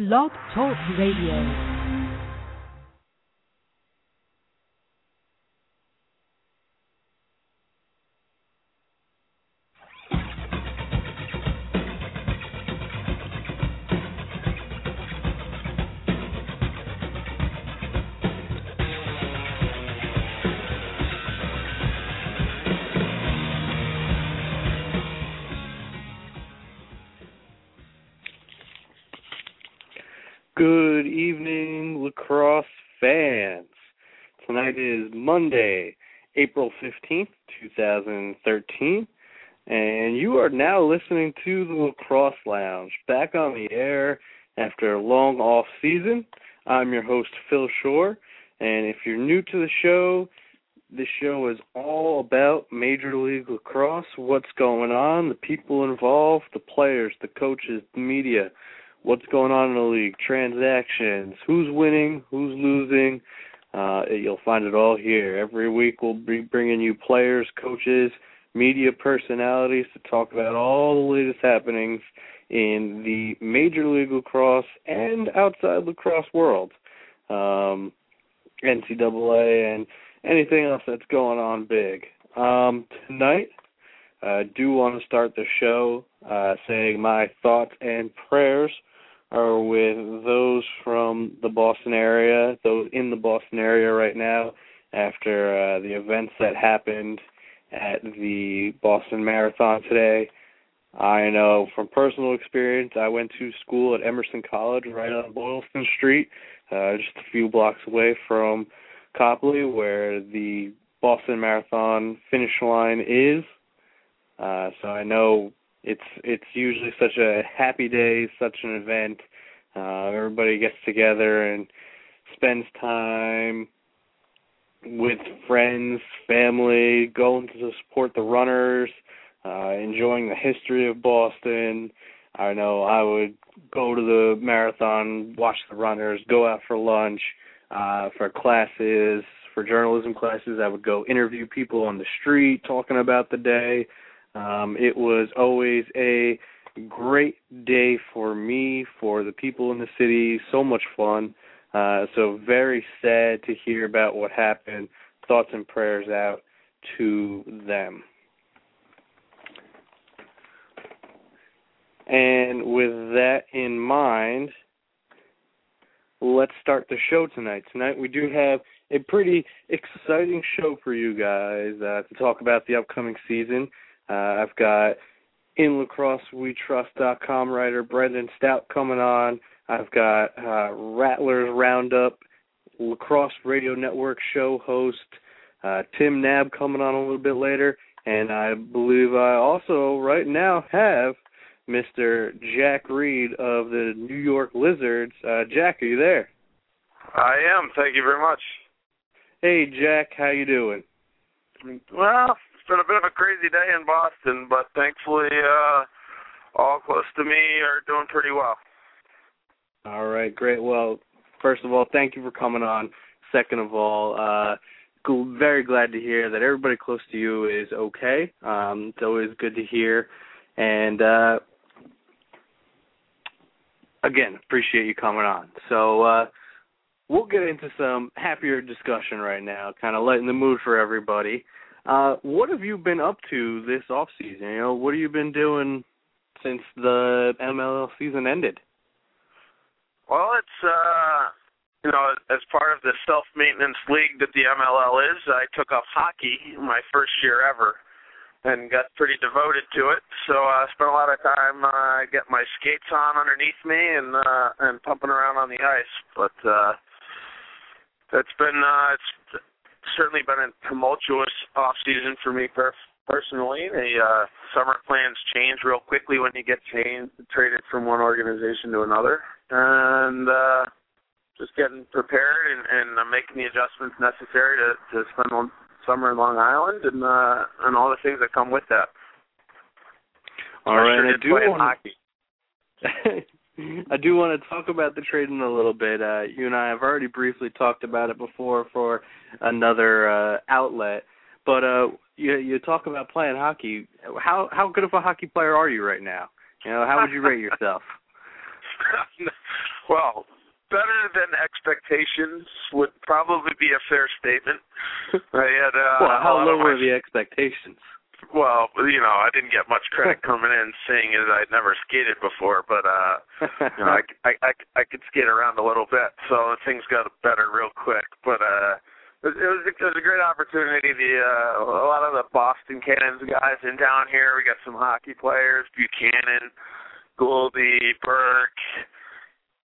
Blog Talk Radio. Tonight is Monday, April 15th, 2013, and you are now listening to the Lacrosse Lounge, back on the air after a long off season. I'm your host, Phil Shore, and if you're new to the show, this show is all about Major League Lacrosse, what's going on, the people involved, the players, the coaches, the media what's going on in the league, transactions, who's winning, who's losing. Uh, you'll find it all here. Every week we'll be bringing you players, coaches, media personalities to talk about all the latest happenings in the Major League Lacrosse and outside lacrosse world, um, NCAA, and anything else that's going on big. Um, tonight, I do want to start the show uh, saying my thoughts and prayers are with those from the Boston area, those in the Boston area right now after uh, the events that happened at the Boston Marathon today. I know from personal experience, I went to school at Emerson College right on Boylston Street, uh, just a few blocks away from Copley, where the Boston Marathon finish line is. Uh, so I know it's it's usually such a happy day, such an event. Uh, everybody gets together and spends time with friends, family, going to support the runners, uh, enjoying the history of Boston. I know I would go to the marathon, watch the runners, go out for lunch, uh, for classes, for journalism classes. I would go interview people on the street talking about the day. Um, it was always a great day for me, for the people in the city. So much fun. Uh, so very sad to hear about what happened. Thoughts and prayers out to them. And with that in mind, let's start the show tonight. Tonight we do have a pretty exciting show for you guys uh, to talk about the upcoming season. Uh, I've got in lacrossewetrust.com writer Brendan Staudt coming on. I've got uh, Rattlers Roundup, Lacrosse Radio Network show host uh, Tim Knab coming on a little bit later, and I believe I also right now have Mr. Jack Reid of the New York Lizards. Uh, Jack, are you there? I am. Thank you very much. Hey, Jack, how you doing? Well, been a bit of a crazy day in Boston, but thankfully, uh, all close to me are doing pretty well. All right, great. Well, first of all, thank you for coming on. Second of all, uh, very glad to hear that everybody close to you is okay. Um, it's always good to hear, and uh, again, appreciate you coming on. So uh, we'll get into some happier discussion right now, kind of lighten the mood for everybody. Uh, what have you been up to this off season? You know, what have you been doing since the MLL season ended? Well, it's uh, you know, as part of the self maintenance league that the MLL is, I took up hockey my first year ever and got pretty devoted to it. So I uh, spent a lot of time uh getting my skates on underneath me and uh and pumping around on the ice. But uh it's been uh it's certainly been a tumultuous off season for me per- personally. The uh, summer plans change real quickly when you get changed, traded from one organization to another, and uh, just getting prepared and, and uh, making the adjustments necessary to to spend one summer in Long Island and uh, and all the things that come with that. All right, sure I do want hockey. I do want to talk about the trade in a little bit. Uh, you and I have already briefly talked about it before for another uh, outlet, but uh, you you talk about playing hockey. How how good of a hockey player are you right now? You know, how would you rate yourself? Well, better than expectations would probably be a fair statement. I had uh, well, how low my, were the expectations? Well, you know, I didn't get much credit coming in, seeing as I'd never skated before. But uh, you know, I, I I I could skate around a little bit, so things got better real quick. But uh, it was it was a great opportunity. The uh, a lot of the Boston Cannons guys in town here. We got some hockey players, Buchanan, Gouldy, Burke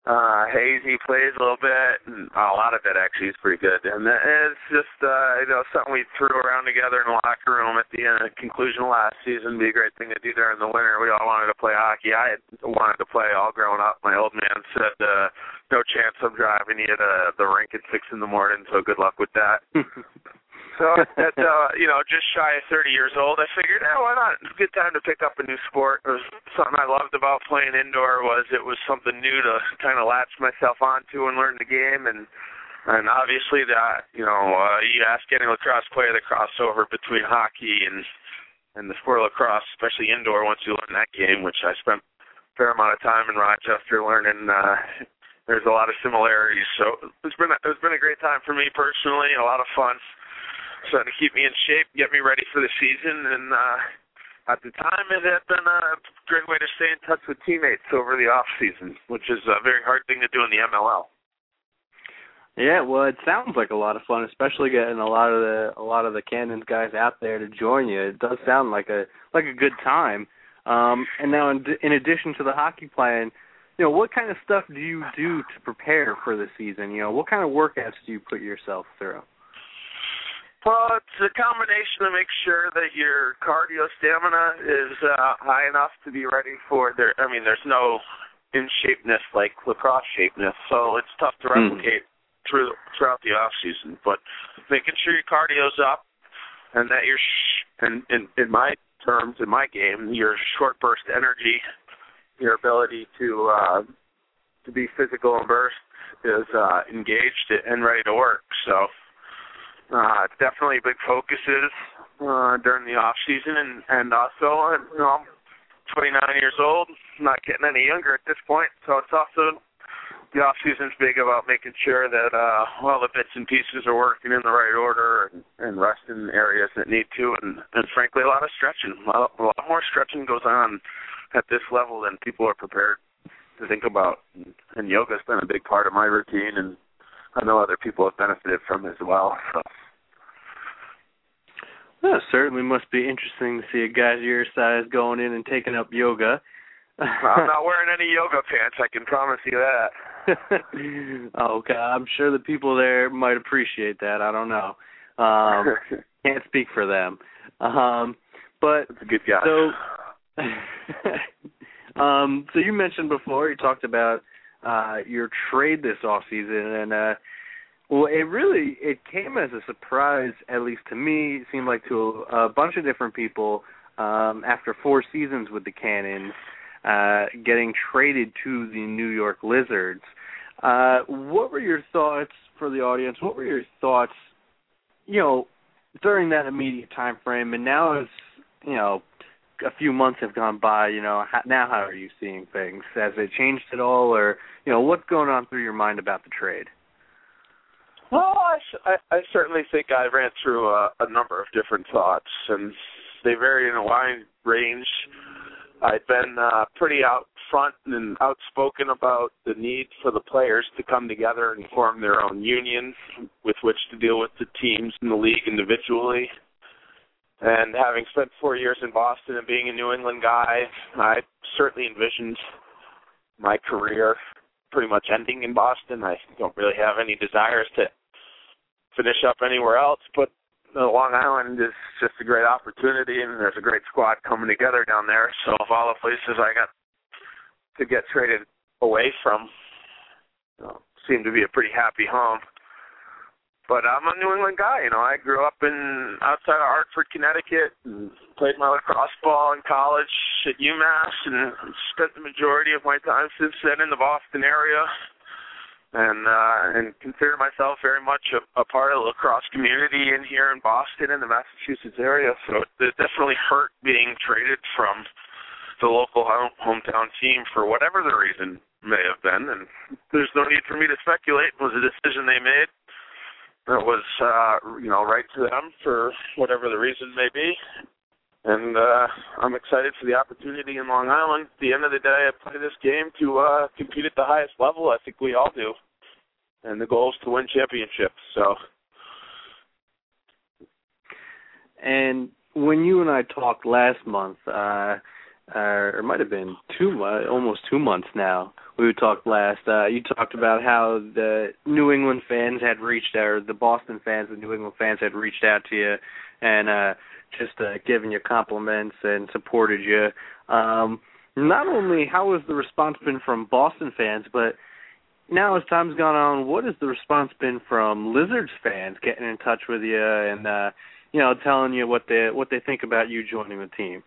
uh Hazy plays a little bit and a lot of it actually is pretty good. And it's just uh you know something we threw around together in the locker room at the end of the conclusion of last season. Be a great thing to do during the winter. We all wanted to play hockey. I had wanted to play all growing up. My old man said uh no chance i'm driving you to the rink at six in the morning so good luck with that So at uh, you know, just shy of 30 years old, I figured, oh, why not? It's a good time to pick up a new sport. It was something I loved about playing indoor was it was something new to kind of latch myself onto and learn the game, and and obviously that you know, uh, you ask any lacrosse player the crossover between hockey and and the sport of lacrosse, especially indoor, once you learn that game, which I spent a fair amount of time in Rochester learning. uh there's a lot of similarities, so it's been it's been a great time for me personally, a lot of fun trying to keep me in shape, get me ready for the season, and uh, at the time it had been a great way to stay in touch with teammates over the off season, which is a very hard thing to do in the MLL. Yeah, well, it sounds like a lot of fun, especially getting a lot of the a lot of the Cannons guys out there to join you. It does sound like a like a good time. Um, and now, in, in addition to the hockey playing, you know, what kind of stuff do you do to prepare for the season? You know, what kind of workouts do you put yourself through? Well, it's a combination to make sure that your cardio stamina is uh, high enough to be ready for there. I mean, there's no in shapeness like lacrosse shapeness, so it's tough to Hmm. replicate through throughout the off season. But making sure your cardio's up and that your sh- and in in my terms in my game, your short burst energy, your ability to uh, to be physical and burst is uh, engaged and ready to work. So uh, definitely big focuses uh, during the off season, and and also uh, you know I'm 29 years old, not getting any younger at this point, so it's also the off season's big about making sure that uh, all the bits and pieces are working in the right order and, and resting areas that need to, and and frankly a lot of stretching. A lot, a lot more stretching goes on at this level than people are prepared to think about, and, and yoga's been a big part of my routine and I know other people have benefited from it as well. So. Well, it certainly must be interesting to see a guy your size going in and taking up yoga. I'm not wearing any yoga pants. I can promise you that. okay, I'm sure the people there might appreciate that. I don't know. Um, can't speak for them. Um, but it's a good guy. So, um, so you mentioned before you talked about uh, your trade this off season, and uh, well, it really it came as a surprise, at least to me. It seemed like to a, a bunch of different people um, after four seasons with the Cannons, uh, getting traded to the New York Lizards. Uh, what were your thoughts for the audience? What were your thoughts, you know, during that immediate time frame? And now, as you know, a few months have gone by. You know, how, now how are you seeing things? Has it changed at all, or you know, what's going on through your mind about the trade? Well, I, I, certainly think I ran through a, a number of different thoughts, and they vary in a wide range. I've been uh, pretty out front and outspoken about the need for the players to come together and form their own union with which to deal with the teams in the league individually. And having spent four years in Boston and being a New England guy, I certainly envisioned my career pretty much ending in Boston. I don't really have any desires to finish up anywhere else, but Long Island is just a great opportunity, and there's a great squad coming together down there. So of all the places I got to get traded away from, you know, seemed to be a pretty happy home. But I'm a New England guy, you know. I grew up in outside of Hartford, Connecticut, and played my lacrosse ball in college at UMass, and spent the majority of my time since then in the Boston area and uh and consider myself very much a, a part of the lacrosse community in here in Boston and the Massachusetts area. So it definitely hurt being traded from the local home, hometown team for whatever the reason may have been, and there's no need for me to speculate. It was a decision they made. It was uh, you know right to them for whatever the reason may be, and uh, I'm excited for the opportunity in Long Island. At the end of the day, I play this game to uh, compete at the highest level. I think we all do, and the goal is to win championships. So. And when you and I talked last month, uh, uh, or it might have been two, uh, almost two months now. We talked last. Uh, you talked about how the New England fans had reached out, or the Boston fans, the New England fans had reached out to you, and uh, just uh, given you compliments and supported you. Um, not only how has the response been from Boston fans, but now as time's gone on, what has the response been from Lizards fans getting in touch with you and uh, you know telling you what they what they think about you joining the team?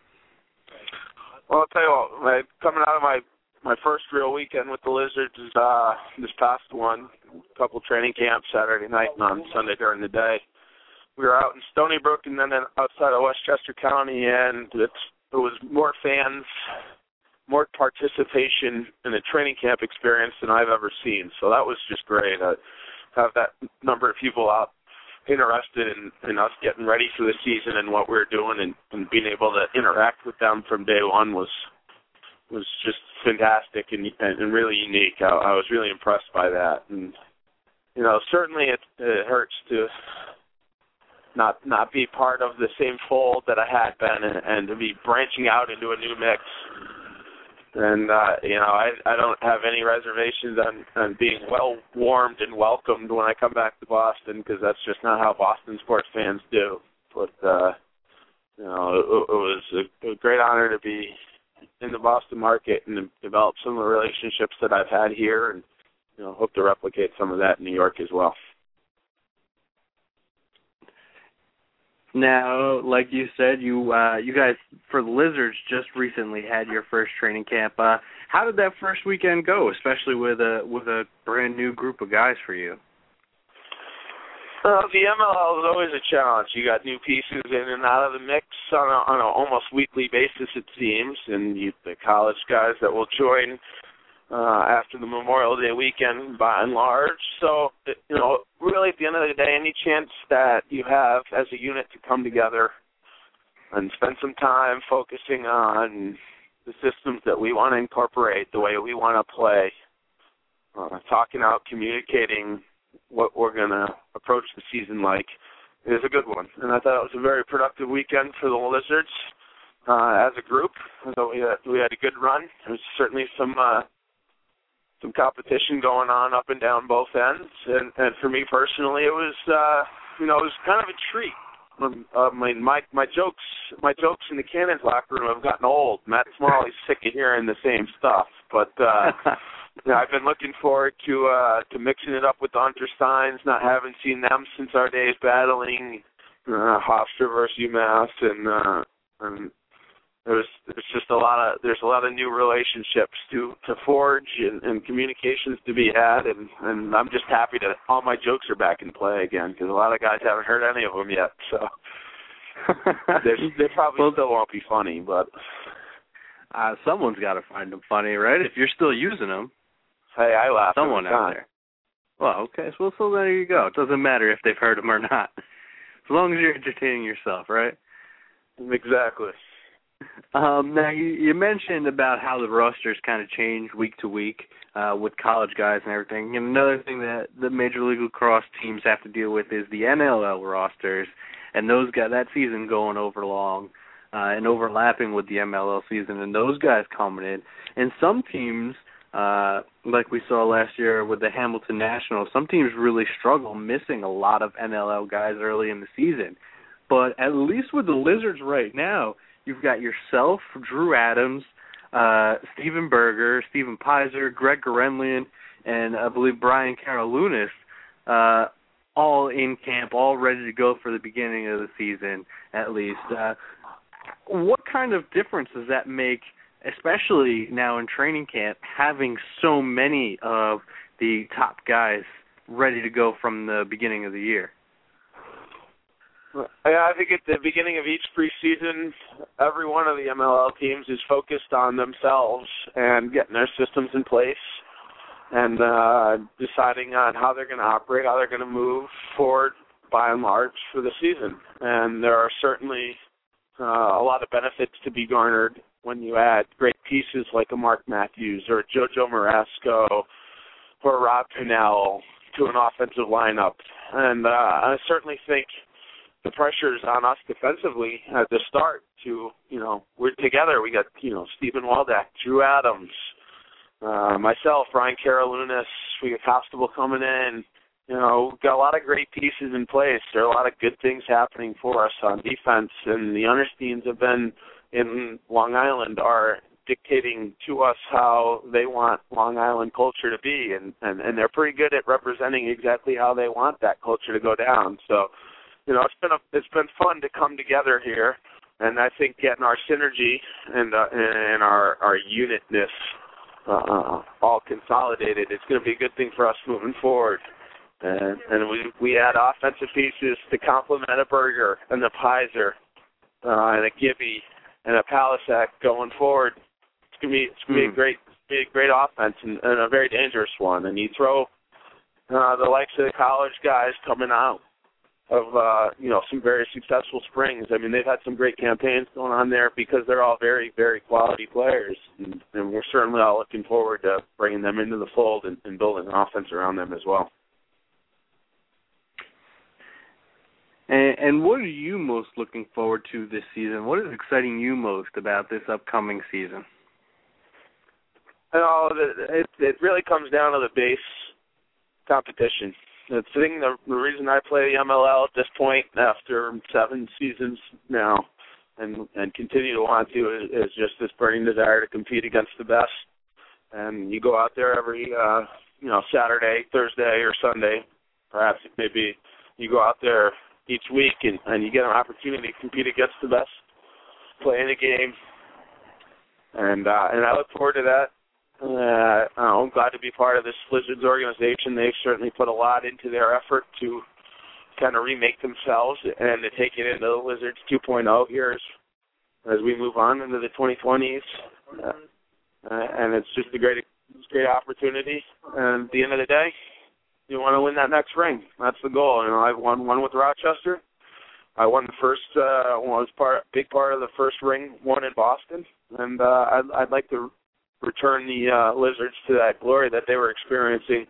Well, I'll tell you what, coming out of my my first real weekend with the Lizards is uh this past one, a couple training camps Saturday night and on Sunday during the day. We were out in Stony Brook and then outside of Westchester County, and it's it was more fans, more participation in the training camp experience than I've ever seen. So that was just great. Uh, have that number of people out interested in, in us getting ready for the season and what we are doing and, and being able to interact with them from day one was was just fantastic and and really unique. I, I was really impressed by that, and you know certainly it, it hurts to not not be part of the same fold that I had been and, and to be branching out into a new mix and uh, you know I I don't have any reservations on on being well warmed and welcomed when I come back to Boston because that's just not how Boston sports fans do. But uh, you know it, it was a, a great honor to be in the Boston market and develop some of the relationships that I've had here, and you know hope to replicate some of that in New York as well. Now, like you said, you uh you guys for the Lizards just recently had your first training camp. Uh how did that first weekend go, especially with a with a brand new group of guys for you? The MLL is always a challenge. You got new pieces in and out of the mix on a, on an almost weekly basis, it seems, and you, the college guys that will join uh, after the Memorial Day weekend by and large. So, you know, really at the end of the day, any chance that you have as a unit to come together and spend some time focusing on the systems that we want to incorporate, the way we want to play, uh, talking out, communicating what we're going to approach the season like is a good one. And I thought it was a very productive weekend for the Lizards uh, as a group. So we had, we had a good run. There was certainly some uh, some competition going on up and down both ends. And, and for me personally, it was uh, you know it was kind of a treat. Um, I mean, my my jokes my jokes in the Cannons locker room have gotten old. Matt Smalley's sick of hearing the same stuff, but uh, I've been looking forward to uh, to mixing it up with the Untersteins. Not having seen them since our days battling uh, Hofstra versus UMass, and uh, and there's there's just a lot of there's a lot of new relationships to to forge and, and communications to be had and and I'm just happy that all my jokes are back in play again because a lot of guys haven't heard any of them yet so they probably well, still won't be funny but uh someone's got to find them funny right if you're still using them hey I laugh someone out there. Well okay so so there you go. It doesn't matter if they've heard them or not. As long as you're entertaining yourself right? Exactly. Um, now you, you mentioned about how the rosters kind of change week to week uh, with college guys and everything. And another thing that the Major League Lacrosse teams have to deal with is the NLL rosters, and those guys that season going over long uh, and overlapping with the MLL season, and those guys coming in. And some teams, uh, like we saw last year with the Hamilton Nationals, some teams really struggle missing a lot of NLL guys early in the season. But at least with the Lizards right now You've got yourself, Drew Adams, uh, Stephen Berger, Stephen Pizer, Greg Gurenlian, and I believe Brian Carolounis, uh, all in camp, all ready to go for the beginning of the season, at least. Uh, what kind of difference does that make, especially now in training camp, having so many of the top guys ready to go from the beginning of the year? I think at the beginning of each preseason, every one of the MLL teams is focused on themselves and getting their systems in place. and uh, deciding on how they're going to operate, how they're going to move forward by and large for the season. And there are certainly uh, a lot of benefits to be garnered when you add great pieces like a Mark Matthews or Jojo Marasco or Rob Pannell to an offensive lineup. And uh, I certainly think the pressure is on us defensively at the start to, you know, we're together. We got, you know, Stephen Waldeck, Drew Adams, uh, myself, Ryan Carolunas, we got Constable coming in. You know, we've got a lot of great pieces in place. There are a lot of good things happening for us on defense, and the Untersteins have been in Long Island are dictating to us how they want Long Island culture to be, and and and they're pretty good at representing exactly how they want that culture to go down. So, you know, it's been a it's been fun to come together here, and I think getting our synergy and uh, and our our unitness uh, all consolidated, it's going to be a good thing for us moving forward. And and we we add offensive pieces to complement a Berger and the Pizer uh, and a Gibby and a Palisak going forward. It's gonna be it's gonna mm. be a hmm. great be a great offense and, and a very dangerous one. And you throw uh, the likes of the college guys coming out of uh, you know some very successful springs. I mean, they've had some great campaigns going on there because they're all very very quality players, and, and we're certainly all looking forward to bringing them into the fold and, and building an offense around them as well. And, and what are you most looking forward to this season? What is exciting you most about this upcoming season? Know, it it really comes down to the base competition the thing, the, the reason I play the MLL at this point after seven seasons now, and and continue to want to is, is just this burning desire to compete against the best. And you go out there every uh, you know Saturday, Thursday, or Sunday, perhaps maybe you go out there each week and, and you get an opportunity to compete against the best, play in a game, and uh, and I look forward to that. Uh, I'm glad to be part of this Lizards organization. They've certainly put a lot into their effort to kind of remake themselves and to take it into the Lizards 2.0 here as, as we move on into the 2020s. Uh, and it's just a great, great opportunity. And at the end of the day, you want to win that next ring. That's the goal. You know, I've won one with Rochester. I won the first, uh, was part, big part of the first ring, one in Boston, and uh, I'd, I'd like to return the uh, Lizards to that glory that they were experiencing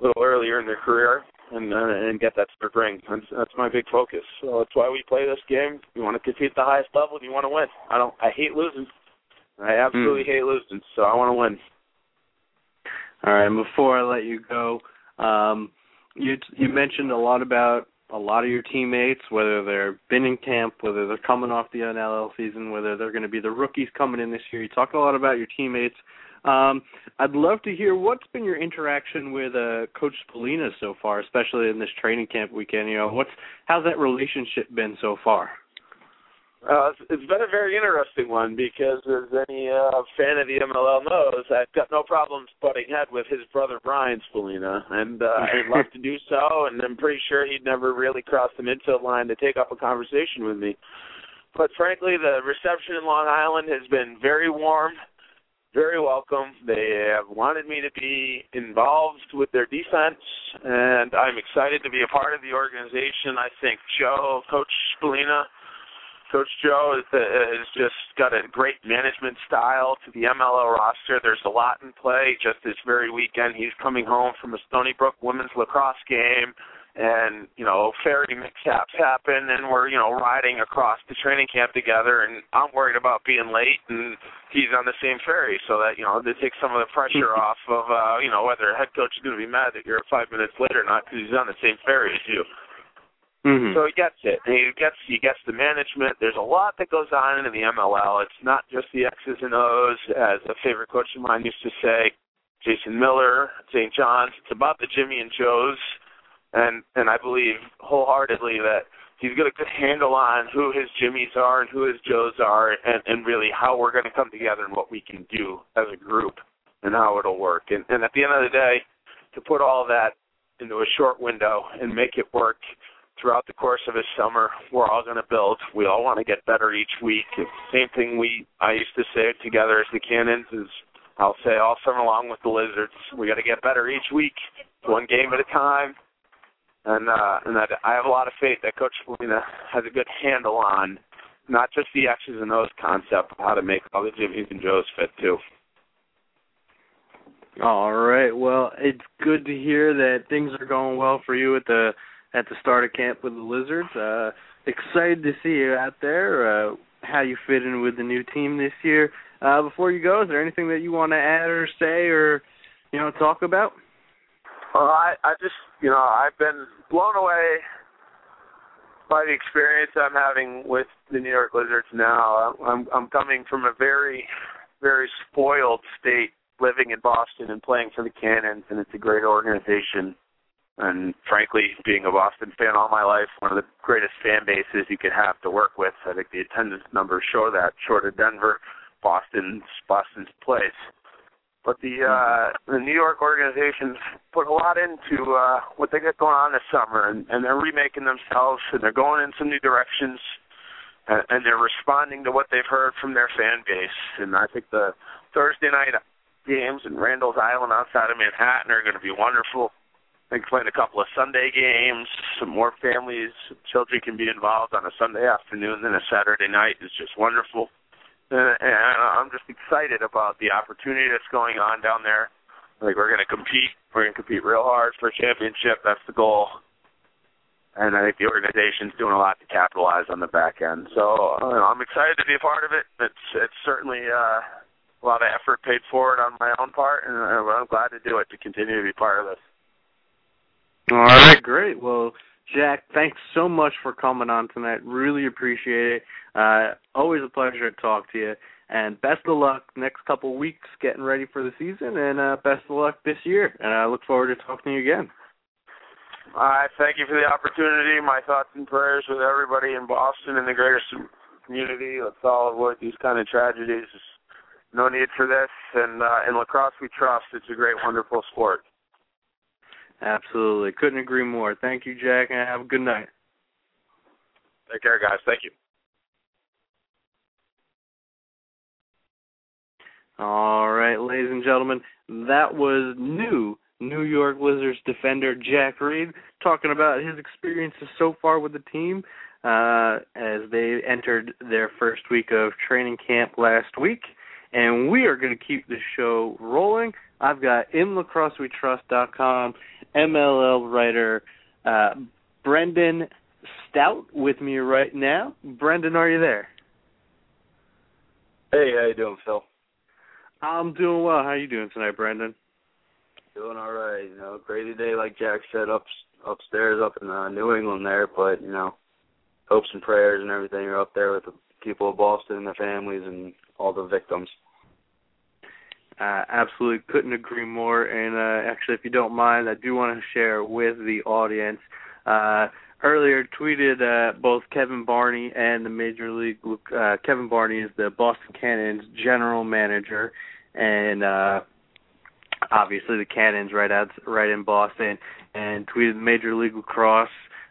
a little earlier in their career and uh, and get that third ring. That's, that's my big focus. So that's why we play this game. You want to compete at the highest level, you want to win. I don't. I hate losing. I absolutely mm. hate losing. So I want to win. All right. And before I let you go, um, you you mentioned a lot about a lot of your teammates, whether they're been in camp, whether they're coming off the NLL season, whether they're going to be the rookies coming in this year. You talk a lot about your teammates. Um, I'd love to hear what's been your interaction with uh, Coach Spallina so far, especially in this training camp weekend. You know, what's how's that relationship been so far? Uh, it's been a very interesting one because, as any uh, fan of the MLL knows, I've got no problems butting head with his brother Brian Spallina, and uh, I'd love to do so. And I'm pretty sure he'd never really cross the midfield line to take up a conversation with me. But frankly, the reception in Long Island has been very warm, very welcome. They have wanted me to be involved with their defense, and I'm excited to be a part of the organization. I think Joe, Coach Spallina Coach Joe is, uh, has just got a great management style to the MLL roster. There's a lot in play. Just this very weekend, he's coming home from a Stony Brook women's lacrosse game, and you know ferry mishaps happen, and we're you know riding across the training camp together, and I'm worried about being late, and he's on the same ferry, so that you know to take some of the pressure off of uh, you know whether a head coach is going to be mad that you're five minutes late or not because he's on the same ferry as you. Mm-hmm. So he gets it. he gets he gets the management. There's a lot that goes on in the MLL. It's not just the X's and O's, as a favorite coach of mine used to say, Jason Miller, St. John's. It's about the Jimmy and Joes, and and I believe wholeheartedly that he's got a good handle on who his Jimmys are and who his Joes are, and and really how we're going to come together and what we can do as a group and how it'll work. And and at the end of the day, to put all that into a short window and make it work throughout the course of a summer, we're all going to build. We all want to get better each week. Same thing we I used to say together as the Cannons is I'll say all summer long with the Lizards. We got to get better each week, one game at a time. And uh, and that I have a lot of faith that Coach Spallina has a good handle on not just the X's and O's concept, but how to make all the Jimmys and Joes fit too. All right. Well, it's good to hear that things are going well for you at the at the start of camp with the Lizards. Uh, excited to see you out there. Uh, how you fit in with the new team this year. Uh, before you go, is there anything that you want to add or say or you know talk about? Well, I I just you know I've been blown away by the experience I'm having with the New York Lizards now. I'm I'm coming from a very very spoiled state living in Boston and playing for the Cannons and it's a great organization and frankly, being a Boston fan all my life, one of the greatest fan bases you could have to work with. I think the attendance numbers show that. Short of Denver, Boston's Boston's place. But the uh the New York organizations put a lot into uh what they got going on this summer and, and they're remaking themselves and they're going in some new directions and, and they're responding to what they've heard from their fan base. And I think the Thursday night games in Randall's Island outside of Manhattan are going to be wonderful think playing a couple of Sunday games, some more families, children can be involved on a Sunday afternoon than a Saturday night is just wonderful. And, I'm just excited about the opportunity that's going on down there. Like we're going to compete, we're going to compete real hard for a championship. That's the goal. And I think the organization's doing a lot to capitalize on the back end. So uh, I'm excited to be a part of it. It's it's certainly uh, a lot of effort paid forward on my own part, and I'm glad to do it to continue to be part of this. All right, great. Well, Jack, thanks so much for coming on tonight. Really appreciate it. Uh, always a pleasure to talk to you. And best of luck next couple weeks getting ready for the season, and uh, best of luck this year. And I look forward to talking to you again. All right, thank you for the opportunity. My thoughts and prayers with everybody in Boston and the greater community. Let's all avoid these kind of tragedies. No need for this. And uh, in lacrosse, we trust. It's a great, wonderful sport. Absolutely. Couldn't agree more. Thank you, Jack, and have a good night. Take care, guys. Thank you. All right, ladies and gentlemen, that was new New York Lizards defender Jack Reid talking about his experiences so far with the team uh, as they entered their first week of training camp last week. And we are going to keep the show rolling. I've got inlacrossewetrust.com MLL writer uh, Brendan Staudt with me right now. Brendan, are you there? Hey, how you doing, Phil? I'm doing well. How are you doing tonight, Brendan? Doing all right. You know, crazy day, like Jack said, up upstairs up in uh, New England there. But you know, hopes and prayers and everything are up there with the people of Boston and their families and all the victims. Uh, absolutely couldn't agree more. And uh, actually, if you don't mind, I do want to share with the audience. Uh, earlier, tweeted uh, both Kevin Barney and the Major League. Uh, Kevin Barney is the Boston Cannons general manager, and uh, obviously the Cannons right out right in Boston, and tweeted Major League Lacrosse,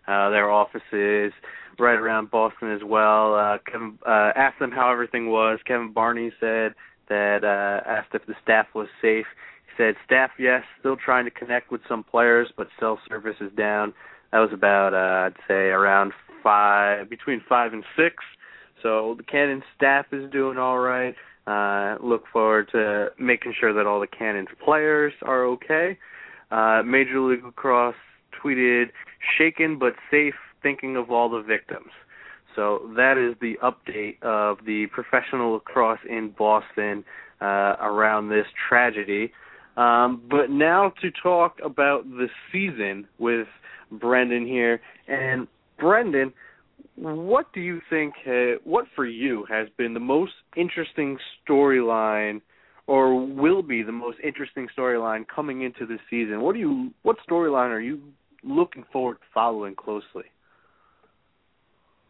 uh, their offices right around Boston as well. Uh, Kevin uh, asked them how everything was. Kevin Barney said that uh, asked if the staff was safe. He said, "Staff, yes, still trying to connect with some players, but cell service is down." That was about, uh, I'd say, around five, between five and six. So the Cannon staff is doing all right. Uh, look forward to making sure that all the Cannons players are okay. Uh, Major League Lacrosse tweeted, "Shaken but safe, thinking of all the victims." So that is the update of the professional lacrosse in Boston uh, around this tragedy. Um, but now to talk about the season with Brendan here. And Brendan, what do you think? Uh, what for you has been the most interesting storyline, or will be the most interesting storyline coming into the season? What do you? What storyline are you looking forward to following closely?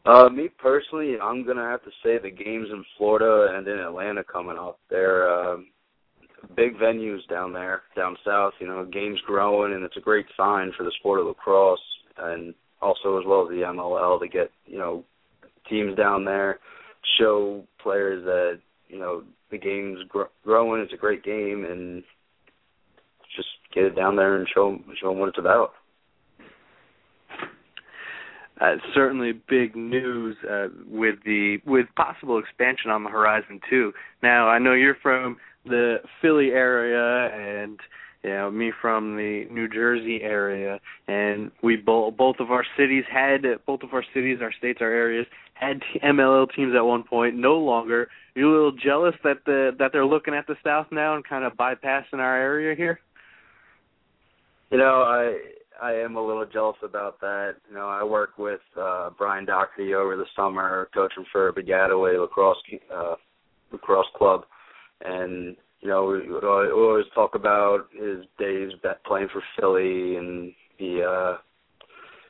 Uh, me personally, I'm gonna have to say the games in Florida and in Atlanta coming up. They're um, big venues down there, down south. You know, games growing, and it's a great sign for the sport of lacrosse, and also as well as the MLL to get you know teams down there, show players that you know the game's gr- growing. It's a great game, and just get it down there and show show them what it's about. Uh, certainly big news uh, with the with possible expansion on the horizon too. Now I know you're from the Philly area and you know me from the New Jersey area, and we both both of our cities had both of our cities, our states, our areas had MLL teams at one point. No longer. You're a little jealous that the that they're looking at the South now and kind of bypassing our area here. You know, I I am a little jealous about that. You know, I work with uh Brian Dougherty over the summer, coaching for Piscataway lacrosse uh lacrosse club, and you know we, we always talk about his days playing for Philly and the uh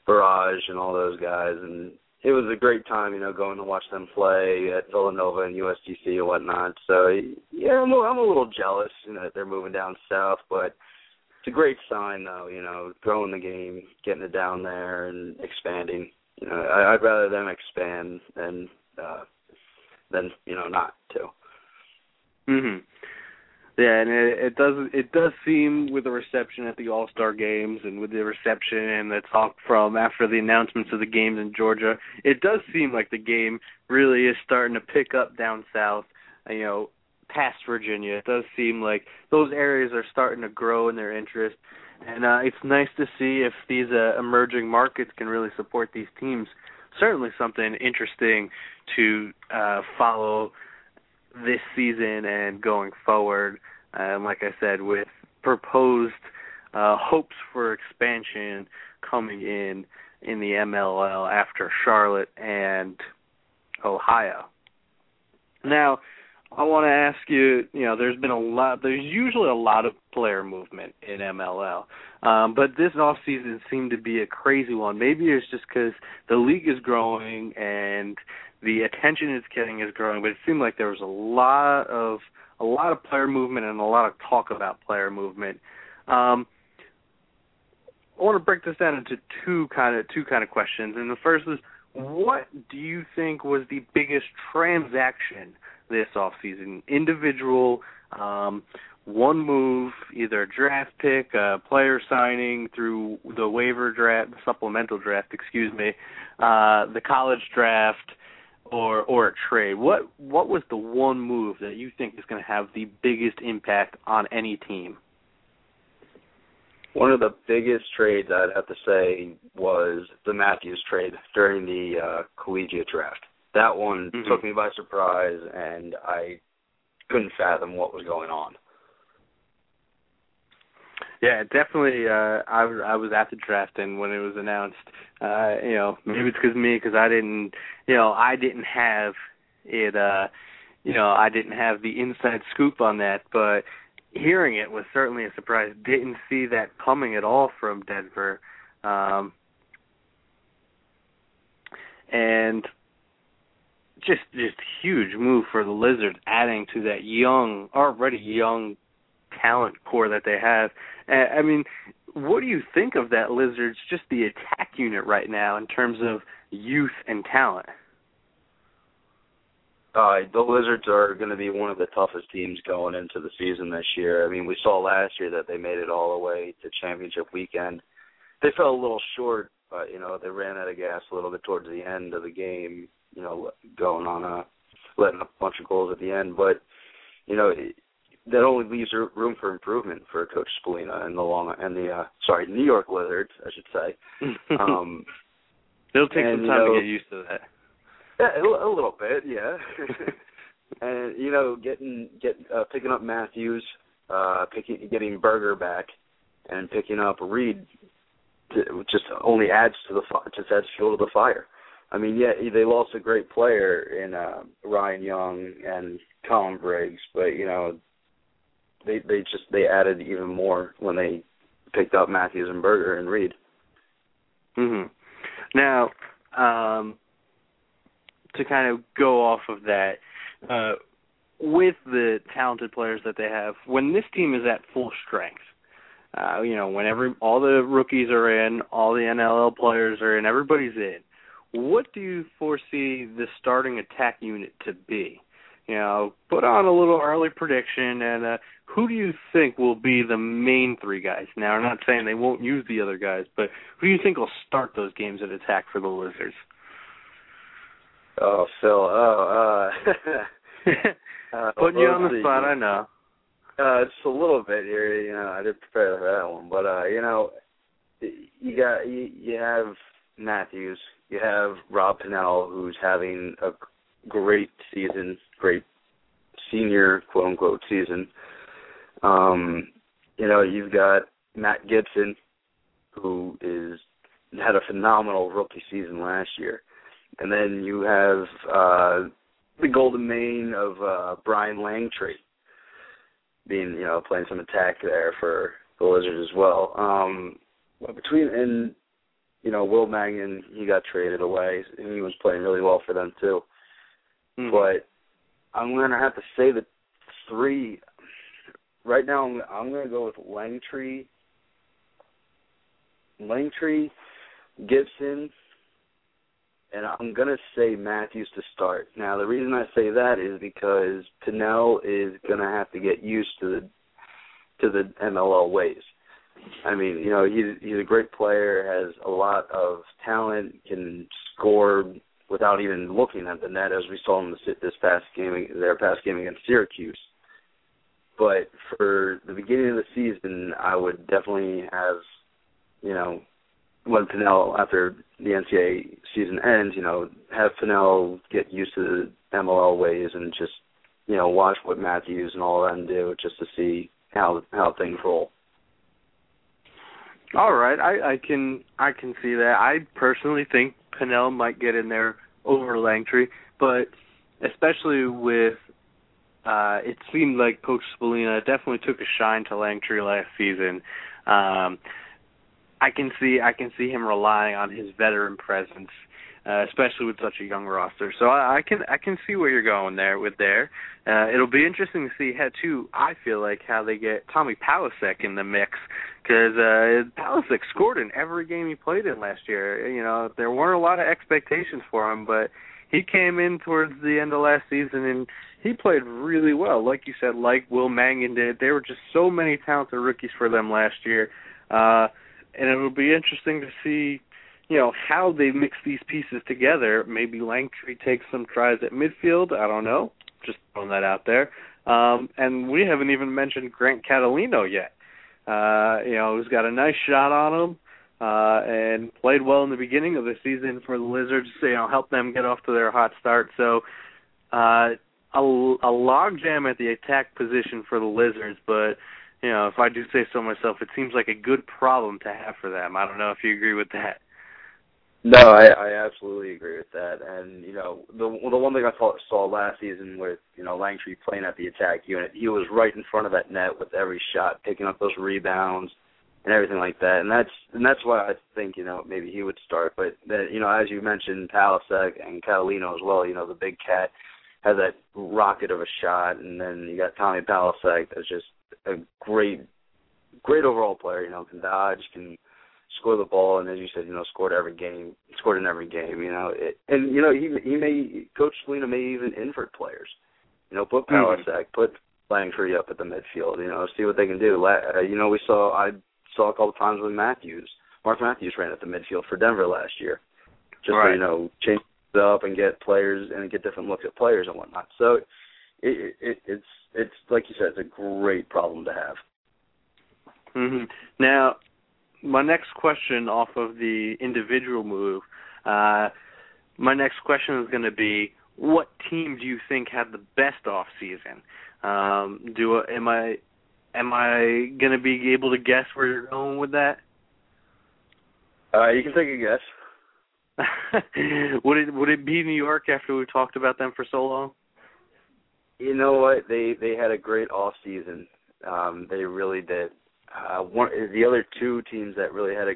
Barrage and all those guys, and it was a great time, you know, going to watch them play at Villanova and USDC and whatnot. So yeah, I'm a, I'm a little jealous, you know, that they're moving down south, but it's a great sign though, you know, growing the game, getting it down there and expanding. You know, I, I'd rather them expand than uh than, you know, not to. Mhm. Yeah, and it, it does it does seem with the reception at the All Star games and with the reception and the talk from after the announcements of the games in Georgia, it does seem like the game really is starting to pick up down south. You know, past Virginia, it does seem like those areas are starting to grow in their interest, and uh, it's nice to see if these uh, emerging markets can really support these teams. Certainly, something interesting to uh, follow this season and going forward. And like I said, with proposed uh, hopes for expansion coming in in the MLL after Charlotte and Ohio. Now, I want to ask you, you know, there's been a lot, there's usually a lot of player movement in MLL, um, but this off season seemed to be a crazy one. Maybe it's just because the league is growing and the attention it's getting is growing, but it seemed like there was a lot of a lot of player movement and a lot of talk about player movement. Um, I want to break this down into two kind of two kind of questions, and the first is, what do you think was the biggest transaction this off season? Individual, um, one move, either a draft pick, a player signing through the waiver draft, supplemental draft, excuse me, uh, the college draft or or a trade. What what was the one move that you think is going to have the biggest impact on any team? One of the biggest trades I'd have to say was the Matthews trade during the uh, collegiate draft. That one Mhm. took me by surprise, and I couldn't fathom what was going on. Yeah, definitely. Uh, I was I was at the draft, and when it was announced, uh, you know, maybe it's because me, because I didn't, you know, I didn't have it. uh You know, I didn't have the inside scoop on that, but hearing it was certainly a surprise. Didn't see that coming at all from Denver, um, and just just huge move for the Lizards, adding to that young, already young talent core that they have. I mean, what do you think of that Lizards, just the attack unit right now in terms of youth and talent? Uh, the Lizards are going to be one of the toughest teams going into the season this year. I mean, we saw last year that they made it all the way to championship weekend. They fell a little short, but you know they ran out of gas a little bit towards the end of the game. You know, going on a letting up a bunch of goals at the end, but you know it, that only leaves room for improvement for Coach Spallina and the long and the uh, sorry New York Lizards, I should say. Um, It'll take and, some you time know, to get used to that. yeah, a, a little bit, yeah. and you know, getting get uh, picking up Matthews, uh, picking getting Berger back, and picking up Reid, to, just only adds to the just adds fuel to the fire. I mean, yeah, they lost a great player in uh, Ryan Young and Colin Briggs, but you know, they they just they added even more when they picked up Matthews and Berger and Reid. hmm Now, um, to kind of go off of that, uh, with the talented players that they have, when this team is at full strength, uh, you know, when every all the rookies are in, all the NLL players are in, everybody's in. What do you foresee the starting attack unit to be? you know, put on a little early prediction and uh who do you think will be the main three guys? Now, I'm not saying they won't use the other guys, but who do you think will start those games at attack for the Lizards? Oh, Phil. Oh, uh, uh putting you on the spot, I know. Uh, just a little bit here. You know, I did prepare for that one, but uh, you know, you got you, you have Matthews, you have Rob Pannell, who's having a great season, great senior quote unquote season. Um, you know, you've got Matt Gibson, who is had a phenomenal rookie season last year, and then you have uh, the golden mane of uh, Brian Langtry, being you know playing some attack there for the Lizards as well. Um, between and you know Will Mangan, he got traded away, and he was playing really well for them too. Mm-hmm. But I'm gonna have to say that three. Right now, I'm, I'm gonna go with Langtry, Langtry, Gibson, and I'm gonna say Matthews to start. Now, the reason I say that is because Pannell is gonna have to get used to the to the MLL ways. I mean, you know, he's he's a great player, has a lot of talent, can score without even looking at the net, as we saw in this, past game, their past game against Syracuse. But for the beginning of the season, I would definitely have, you know, when Pannell after the NCAA season ends, you know, have Pannell get used to the MLL ways and just, you know, watch what Matthews and all of them do just to see how how things roll. All right, I, I can I can see that. I personally think Pannell might get in there over Langtry, but especially with uh it seemed like Coach Spallina definitely took a shine to Langtry last season. Um I can see I can see him relying on his veteran presence, uh, especially with such a young roster. So I, I can I can see where you're going there with there. Uh, it'll be interesting to see how too. I feel like how they get Tommy Palasek in the mix because uh, Palasek scored in every game he played in last year. You know there weren't a lot of expectations for him, but he came in towards the end of last season and he played really well. Like you said, like Will Mangan did. There were just so many talented rookies for them last year. Uh and it'll be interesting to see, you know, how they mix these pieces together. Maybe Langtry takes some tries at midfield. I don't know. Just throwing that out there. Um, and we haven't even mentioned Grant Catalino yet. Uh, you know, who's got a nice shot on him. Uh, and played well in the beginning of the season for the Lizards. You know, helped them get off to their hot start. So, uh, a, a logjam at the attack position for the Lizards, but you know, if I do say so myself, it seems like a good problem to have for them. I don't know if you agree with that. No, I, I absolutely agree with that. And you know, the the one thing I thought, saw last season with you know Langtry playing at the attack unit, he was right in front of that net with every shot, picking up those rebounds and everything like that. And that's and that's why I think you know maybe he would start. But that you know, as you mentioned, Palasek and Catalino as well. You know, the big cat has that rocket of a shot, and then you got Tommy Palasek that's just a great, great overall player. You know, can dodge, can score the ball, and as you said, you know, scored every game, scored in every game. You know, it, and you know he he may Coach Spallina may even invert players. You know, put Palasek, mm-hmm. put Langtry up at the midfield. You know, see what they can do. Uh, you know, we saw I saw a couple times with Matthews. Mark Matthews ran at the midfield for Denver last year. Just right. to, you know, change it up and get players and get different looks at players and whatnot. So it, it, it's it's like you said, it's a great problem to have. Mm-hmm. Now, my next question off of the individual move, uh, my next question is going to be, what team do you think had the best off season? Um, do am I am I going to be able to guess where you're going with that? Uh, you can take a guess. would it would it be New York after we talked about them for so long? You know what? They they had a great off season. Um, they really did. Uh, one the other two teams that really had a,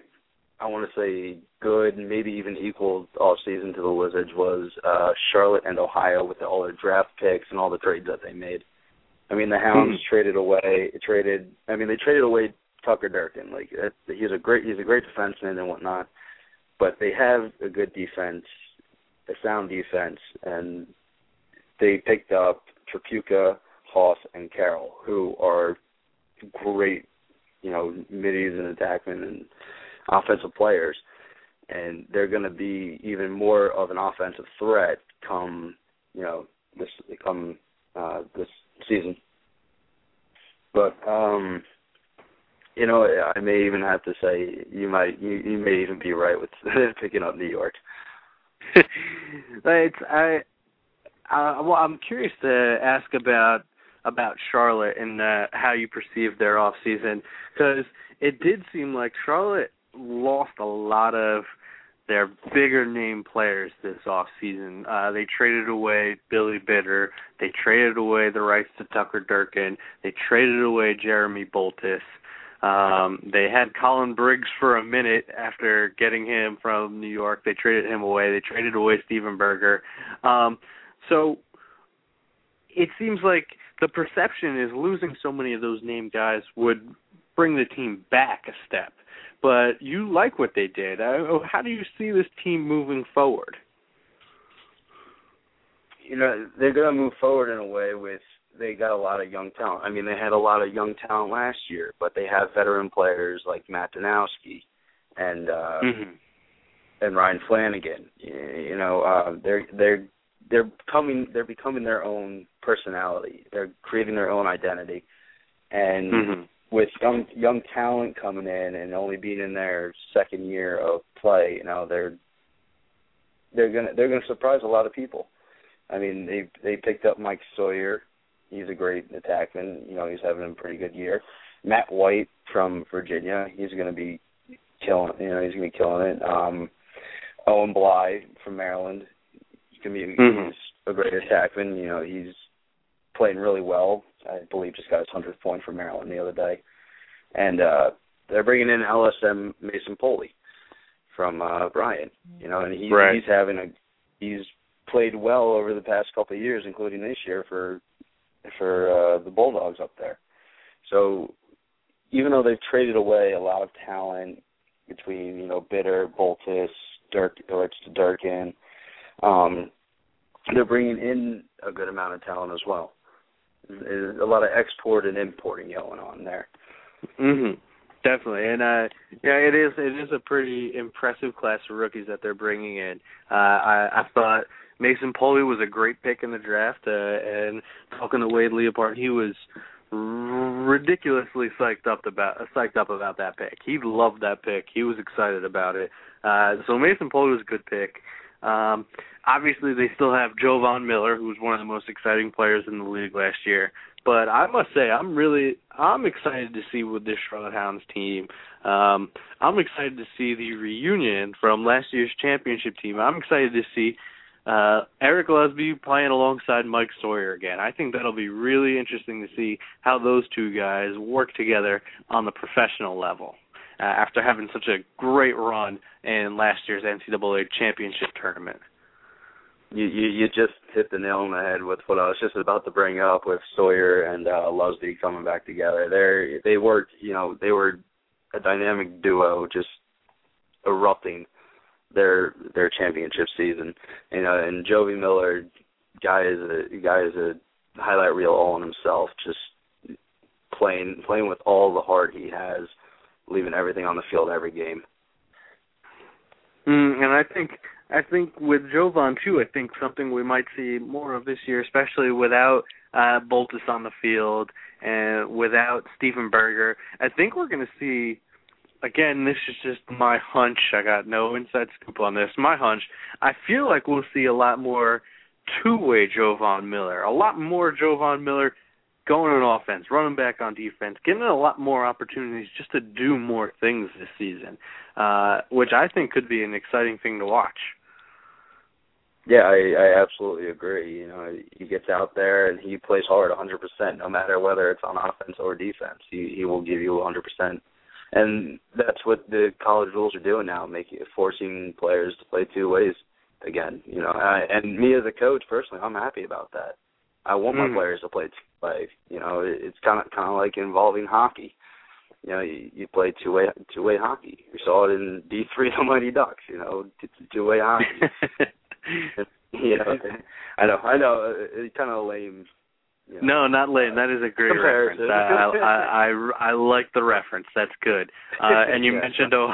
I want to say good, maybe even equal off season to the Lizards was uh, Charlotte and Ohio with all their draft picks and all the trades that they made. I mean, the Hounds mm-hmm. traded away, traded. I mean, they traded away Tucker Durkin. Like he's a great, he's a great defenseman and whatnot. But they have a good defense, a sound defense, and they picked up Tripucka, Haas, and Carroll, who are great, you know, middies and attackmen and offensive players, and they're going to be even more of an offensive threat come, you know, this come uh, this season. But um, you know, I may even have to say you might you, you may even be right with picking up New York. it's I, I well, I'm curious to ask about about Charlotte and uh, how you perceive their off season because it did seem like Charlotte lost a lot of their bigger name players this off season. Uh, they traded away Billy Bitter. They traded away the rights to Tucker Durkin. They traded away Jeremy Boltus. Um, they had Colin Briggs for a minute after getting him from New York. They traded him away. They traded away Steven Berger. Um, so it seems like the perception is losing so many of those name guys would bring the team back a step. But you like what they did. Uh, how do you see this team moving forward? You know, they're going to move forward in a way with they got a lot of young talent. I mean, they had a lot of young talent last year, but they have veteran players like Matt Danowski and uh mm-hmm. and Ryan Flanagan. You know, uh, they're they're they're becoming they're becoming their own personality. They're creating their own identity, and mm-hmm. with young young talent coming in and only being in their second year of play, you know they're they're gonna they're gonna surprise a lot of people. I mean, they they picked up Mike Sawyer. He's a great attackman. You know, he's having a pretty good year. Matt White from Virginia. He's going to be killing. You know, he's to be killing it. Um, Owen Bly from Maryland to me. Mm-hmm. He's a great attackman. You know, he's playing really well. I believe just got his hundredth point for Maryland the other day, and uh they're bringing in LSM Mason Poli from uh Bryant. You know, and he's right. he's having a he's played well over the past couple of years, including this year for for uh the Bulldogs up there. So even though they've traded away a lot of talent between you know Bitter, Boltus, Dirk, or it's Durkin, um, they're bringing in a good amount of talent as well. There's a lot of export and importing going on there. Mhm. Definitely, and uh, yeah, it is. It is a pretty impressive class of rookies that they're bringing in. Uh, I, I thought Mason Poli was a great pick in the draft, uh, and talking to Wade Leopard, he was ridiculously psyched up about psyched up about that pick. He loved that pick. He was excited about it. Uh, so Mason Poli was a good pick. Um, obviously, they still have Jovan Miller, who was one of the most exciting players in the league last year. But I must say, I'm really I'm excited to see with this Charlotte Hounds team. Um, I'm excited to see the reunion from last year's championship team. I'm excited to see uh, Eric Lusby playing alongside Mike Sawyer again. I think that'll be really interesting to see how those two guys work together on the professional level uh, after having such a great run in last year's NCAA championship tournament. You, you you just hit the nail on the head with what I was just about to bring up with Sawyer and uh Lusby coming back together. They they worked, you know, they were a dynamic duo, just erupting their their championship season. You know, and Jovi Miller, guy is a guy is a highlight reel all in himself, just playing playing with all the heart he has, leaving everything on the field every game. Mm, and I think I think with Jovan too, I think something we might see more of this year, especially without uh Boltus on the field and without Steven Berger. I think we're to see again, this is just my hunch. I got no inside scoop on this. My hunch. I feel like we'll see a lot more two-way Jovan Miller, a lot more Jovan Miller going on offense, running back on defense, getting a lot more opportunities just to do more things this season, uh, which I think could be an exciting thing to watch. Yeah, I, I absolutely agree. You know, he gets out there and he plays hard 100%, no matter whether it's on offense or defense. He he will give you 100%, and that's what the college rules are doing now, making forcing players to play two ways again. You know, I, and me as a coach personally, I'm happy about that. I want my Mhm. players to play two way. You know, it, it's kind of kind of like involving hockey. You know, you, you play two way two way hockey. You saw it in D three, the Mighty Ducks. You know, two way hockey. you know, I know, I know, uh, it's kind of lame You know, no, not lame. That is a great Comparison. reference. I, I, I I like the reference. That's good. Uh, and you Yeah. mentioned o-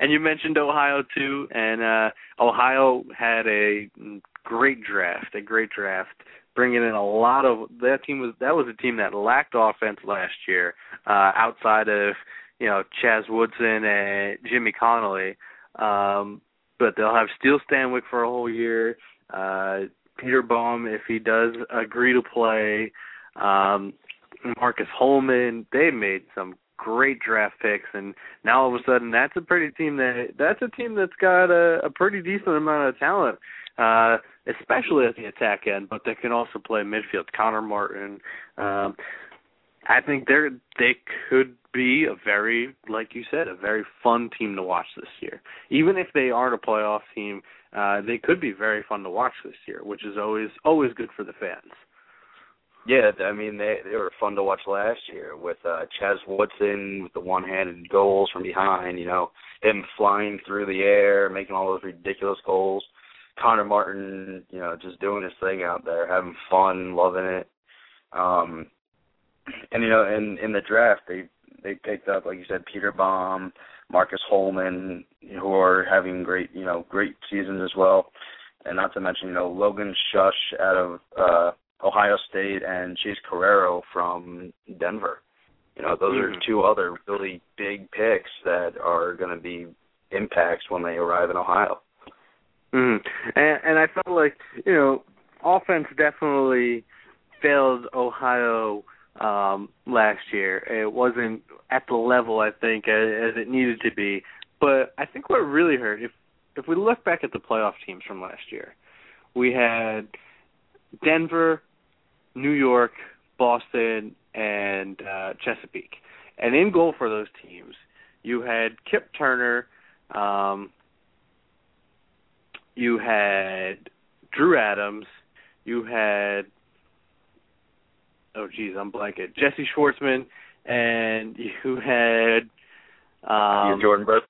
and you mentioned Ohio too. And uh, Ohio had a great draft, a great draft, bringing in a lot of that team was that was a team that lacked offense last year. Uh, outside of you know Chaz Woodson and Jimmy Connolly, um, but they'll have Steele Stanwick for a whole year. Uh, Peter Baum, if he does agree to play, um, Marcus Holman. They made some great draft picks, and now all of a sudden, that's a pretty team that that's a team that's got a, a pretty decent amount of talent, uh, especially at the attack end. But they can also play midfield. Connor Martin. Um, I think they're they could be a very, like you said, a very fun team to watch this year. Even if they aren't a playoff team, uh, they could be very fun to watch this year, which is always always good for the fans. Yeah, I mean they they were fun to watch last year with uh Chaz Woodson with the one-handed goals from behind. You know him flying through the air, making all those ridiculous goals. Connor Martin, you know, just doing his thing out there, having fun, loving it. Um, and you know, in in the draft, they they picked up, like you said, Peter Baum, Marcus Holman, who are having great, you know, great seasons as well. And not to mention, you know, Logan Schuss out of uh Ohio State and Chase Carraro from Denver. You know, those Mhm. are two other really big picks that are going to be impacts when they arrive in Ohio. Mm. And and I felt like you know offense definitely failed Ohio um last year. It wasn't at the level I think as, as it needed to be. But I think what really hurt if if we look back at the playoff teams from last year, we had Denver, New York, Boston, and uh Chesapeake. And in goal for those teams, you had Kip Turner, um you had Drew Adams, you had oh geez, I'm blanking. Jesse Schwartzman, and you had um, Jordan Burke.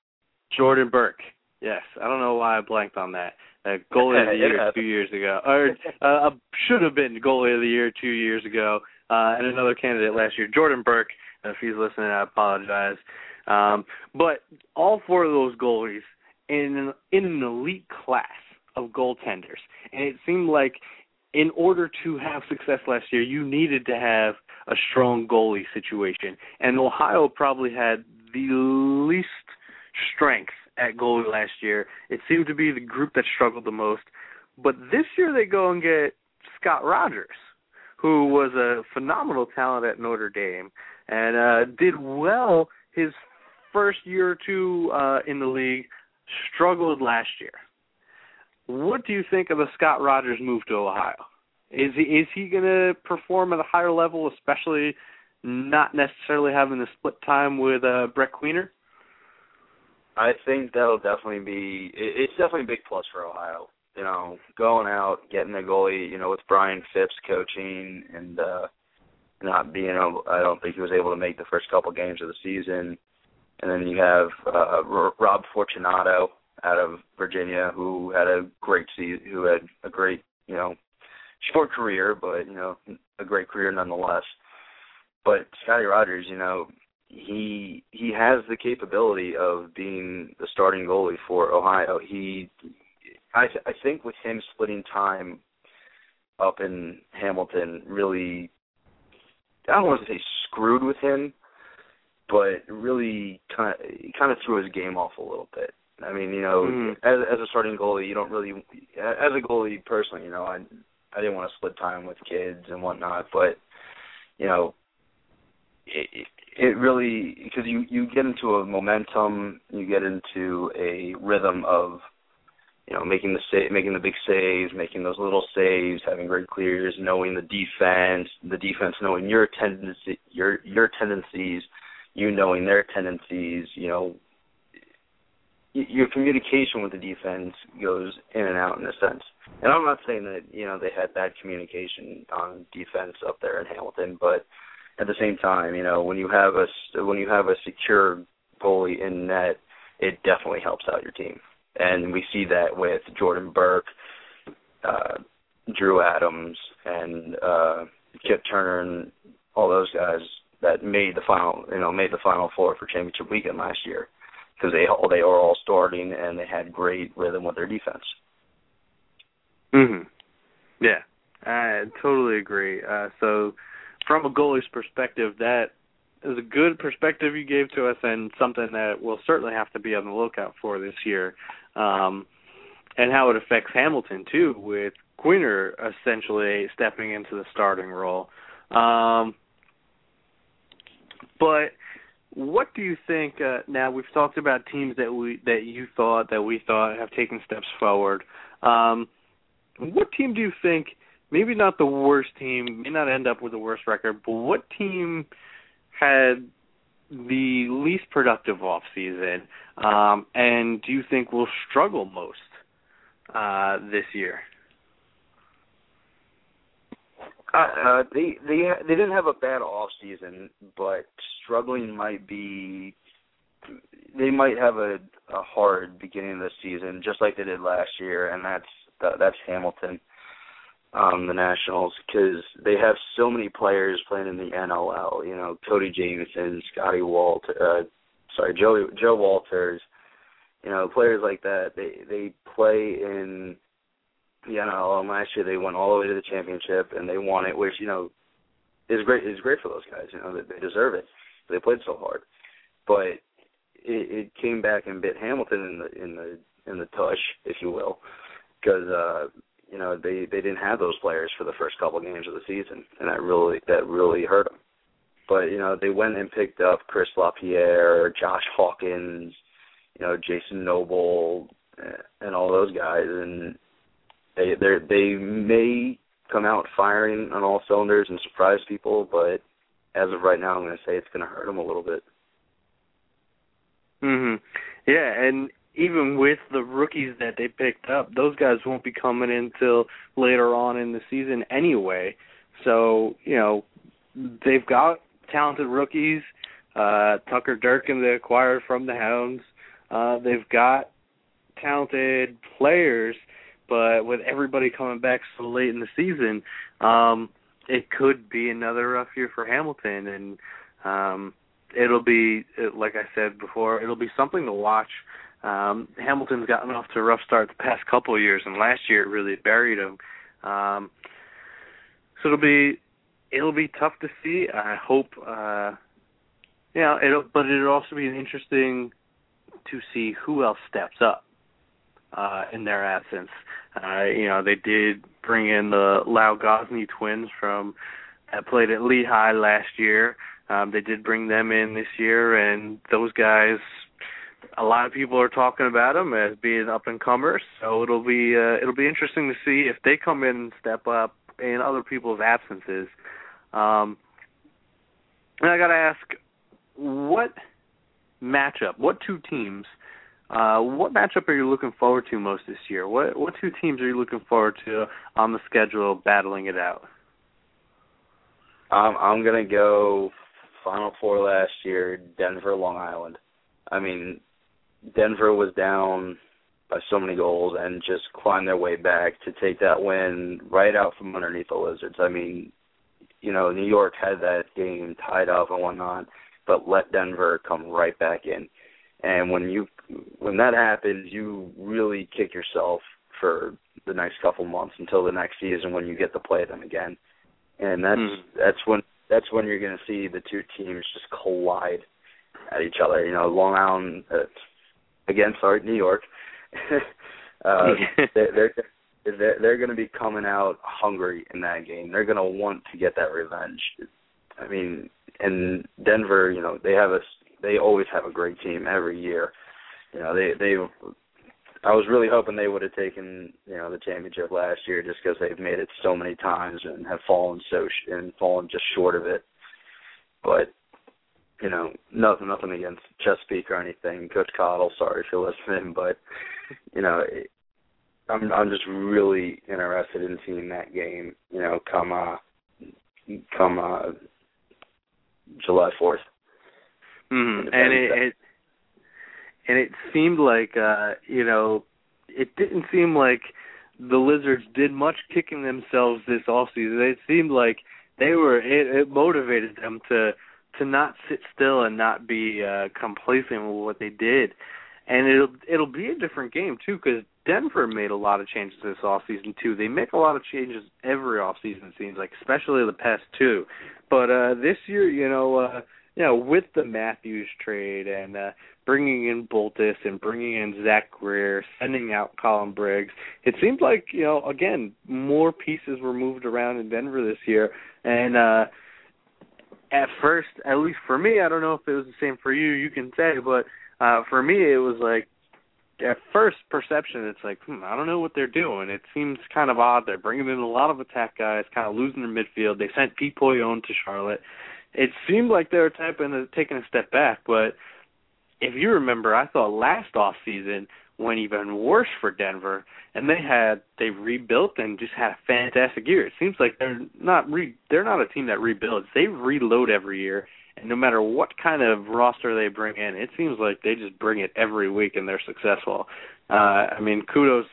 Jordan Burke. Yes, I don't know why I blanked on that. Uh, goalie of the year two years ago, or uh, should have been goalie of the year two years ago, uh, and another candidate last year, Jordan Burke. If he's listening, I apologize. Um, but all four of those goalies in an, in an elite class of goaltenders, and it seemed like in order to have success last year, you needed to have a strong goalie situation, and Ohio probably had the least strength at goalie last year. It seemed to be the group that struggled the most. But this year they go and get Scott Rogers, who was a phenomenal talent at Notre Dame and uh did well his first year or two uh in the league, struggled last year. What do you think of the Scott Rogers move to Ohio? Is he is he going to perform at a higher level, especially not necessarily having to split time with uh Brett Queener? I think that'll definitely be. it- It's definitely a big plus for Ohio. You know, going out, getting a goalie. You know, with Brian Phipps coaching and uh not being able. I don't think he was able to make the first couple games of the season. And then you have uh Rob Fortunato out of Virginia, who had a great season, who had a great, you know, short career, but you know, a great career nonetheless. But Scotty Rogers, you know, he he has the capability of being the starting goalie for Ohio. He, I th- I think with him splitting time up in Hamilton, really, I don't want to say screwed with him, but really kind of kind of threw his game off a little bit. I mean, you know, Mhm. as as a starting goalie, you don't really, as a goalie personally, you know, I I didn't want to split time with kids and whatnot, but you know, it, it- it really because you you get into a momentum, you get into a rhythm of you know making the sa- making the big saves, making those little saves, having great clears, knowing the defense, the defense knowing your tendency your your tendencies, you knowing their tendencies, you know. Your communication with the defense goes in and out in a sense, and I'm not saying that you know they had bad communication on defense up there in Hamilton, but at the same time, you know, when you have a when you have a secure goalie in net, it definitely helps out your team, and we see that with Jordan Burke, uh, Drew Adams, and uh, Kip Turner and all those guys that made the final, you know, made the final four for championship weekend last year because they all they were all starting and they had great rhythm with their defense. Mhm. Yeah, I totally agree. Uh, so, from a goalie's perspective, that is a good perspective you gave to us, and something that we'll certainly have to be on the lookout for this year. Um, and how it affects Hamilton too, with Queener essentially stepping into the starting role. Um, but what do you think? Uh, now we've talked about teams that we that you thought that we thought have taken steps forward. Um, what team do you think? Maybe not the worst team, may not end up with the worst record, but what team had the least productive off season, um, and do you think will struggle most uh, this year? Uh, uh, they they they didn't have a bad off season, but struggling might be. They might have a, a hard beginning of the season, just like they did last year, and that's that, that's Hamilton, um, the Nationals, because they have so many players playing in the NLL. You know, Cody Jamieson, Scotty Walter, uh, sorry, Joe Joe Walters. You know, players like that. They they play in the NLL, and last year they went all the way to the championship, and they won it, which you know is great. Is great for those guys. You know, they, they deserve it. They played so hard, but it, it came back and bit Hamilton in the in the in the tush, if you will, because uh, you know they they didn't have those players for the first couple games of the season, and that really that really hurt them. But you know they went and picked up Chris Lapierre, Josh Hawkins, you know Jason Noble, and all those guys, and they they they may come out firing on all cylinders and surprise people, but as of right now, I'm going to say it's going to hurt them a little bit. Mhm. Yeah, and even with the rookies that they picked up, those guys won't be coming in until later on in the season anyway. So, you know, they've got talented rookies. Uh Tucker Durkin they acquired from the Hounds. Uh they've got talented players, but with everybody coming back so late in the season, um it could be another rough year for Hamilton and um it'll be like I said before, it'll be something to watch. Um Hamilton's gotten off to a rough start the past couple of years and last year it really buried him. Um so it'll be it'll be tough to see. I hope uh yeah, it'll but it'll also be interesting to see who else steps up uh in their absence. Uh you know, they did bring in the Lau Gosney twins from that played at Lehigh last year. Um, they did bring them in this year, and those guys, a lot of people are talking about them as being up and comers. So it'll be uh, it'll be interesting to see if they come in and step up in other people's absences. Um, and I got to ask, what matchup, what two teams, uh, what matchup are you looking forward to most this year? What what two teams are you looking forward to on the schedule battling it out? Um, I'm gonna go Final Four last year, Denver, Long Island. I mean, Denver was down by so many goals and just climbed their way back to take that win right out from underneath the Lizards. I mean, you know, New York had that game tied up and whatnot, but let Denver come right back in. And when you when that happens, you really kick yourself for the next couple months until the next season when you get to play them again. And that's Mhm. that's when that's when you're going to see the two teams just collide at each other. You know, Long Island uh, again, sorry, New York. uh, they're they're they're, they're going to be coming out hungry in that game. They're going to want to get that revenge. I mean, and Denver, you know, they have a they always have a great team every year. You know, they they I was really hoping they would have taken you know the championship last year just because they've made it so many times and have fallen so sh- and fallen just short of it. But you know, nothing nothing against Chesapeake or anything, Coach Cottle. Sorry if you're listening, but you know, it, I'm I'm just really interested in seeing that game. You know, come uh come uh July fourth. Mm-hmm. And it, it and it seemed like uh, you know, it didn't seem like the Lizards did much kicking themselves this off season. It seemed like they were it, it motivated them to to not sit still and not be uh complacent with what they did. And it'll it'll be a different game too because Denver made a lot of changes this off season too. They make a lot of changes every off season it seems like, especially the past two. But uh this year, you know, uh you know, with the Matthews trade and uh bringing in Boltus and bringing in Zach Greer, sending out Colin Briggs, it seems like you know again more pieces were moved around in Denver this year, and uh at first, at least for me, I don't know if it was the same for you. You can say, but uh for me, it was like at first perception, it's like hmm, I don't know what they're doing. It seems kind of odd. They're bringing in a lot of attack guys, kind of losing their midfield. They sent Pete Polyon to Charlotte. It seemed like they were typing, taking a step back, but if you remember, I thought last off season went even worse for Denver, and they had they rebuilt and just had a fantastic year. It seems like they're not re they're not a team that rebuilds. They reload every year, and no matter what kind of roster they bring in, it seems like they just bring it every week and they're successful. Uh I mean, kudos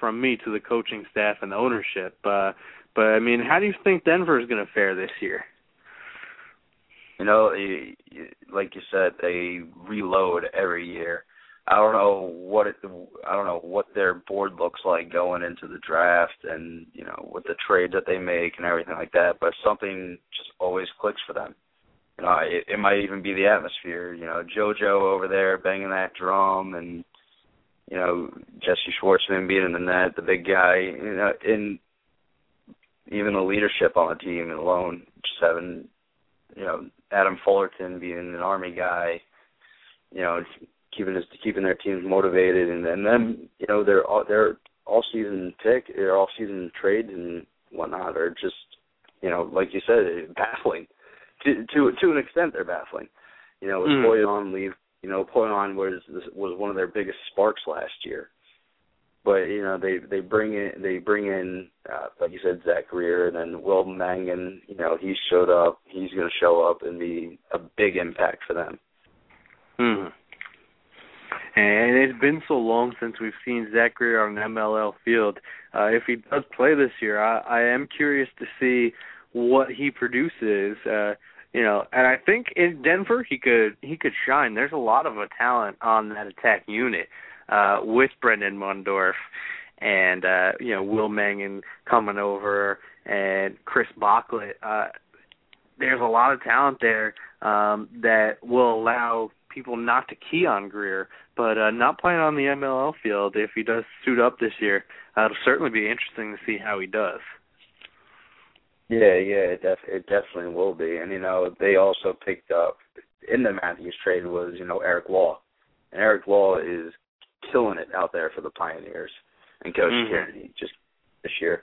from me to the coaching staff and the ownership. Uh but I mean, how do you think Denver is going to fare this year? You know, like you said, they reload every year. I don't know what it, I don't know what their board looks like going into the draft, and you know, with the trade that they make and everything like that. But something just always clicks for them. You know, it, it might even be the atmosphere. You know, JoJo over there banging that drum, and you know, Jesse Schwartzman being in the net, the big guy. You know, and even the leadership on the team alone, just having you know Adam Fullerton being an army guy, you know, keeping his keeping their teams motivated, and and then you know their all their all season pick, their all season trades and whatnot are just you know like you said baffling. To to to an extent, they're baffling. You know, with mm. Leave, you know, Polyon was was one of their biggest sparks last year but you know they they bring in they bring in uh, like you said Zach Greer and then Will Mangan you know he showed up he's going to show up and be a big impact for them. Hmm. And it's been so long since we've seen Zach Greer on an MLL field. Uh, if he does play this year, I, I am curious to see what he produces. Uh, you know, and I think in Denver he could he could shine. There's a lot of a talent on that attack unit uh, with Brendan Mundorf and uh, you know Will Mangan coming over and Chris Bocklet. Uh, there's a lot of talent there um, that will allow people not to key on Greer, but uh, not playing on the MLL field if he does suit up this year. Uh, it'll certainly be interesting to see how he does. Yeah, yeah, it, def- it definitely will be. And you know, they also picked up in the Matthews trade was you know Eric Law, and Eric Law is killing it out there for the Pioneers and Coach mm-hmm. Kennedy just this year.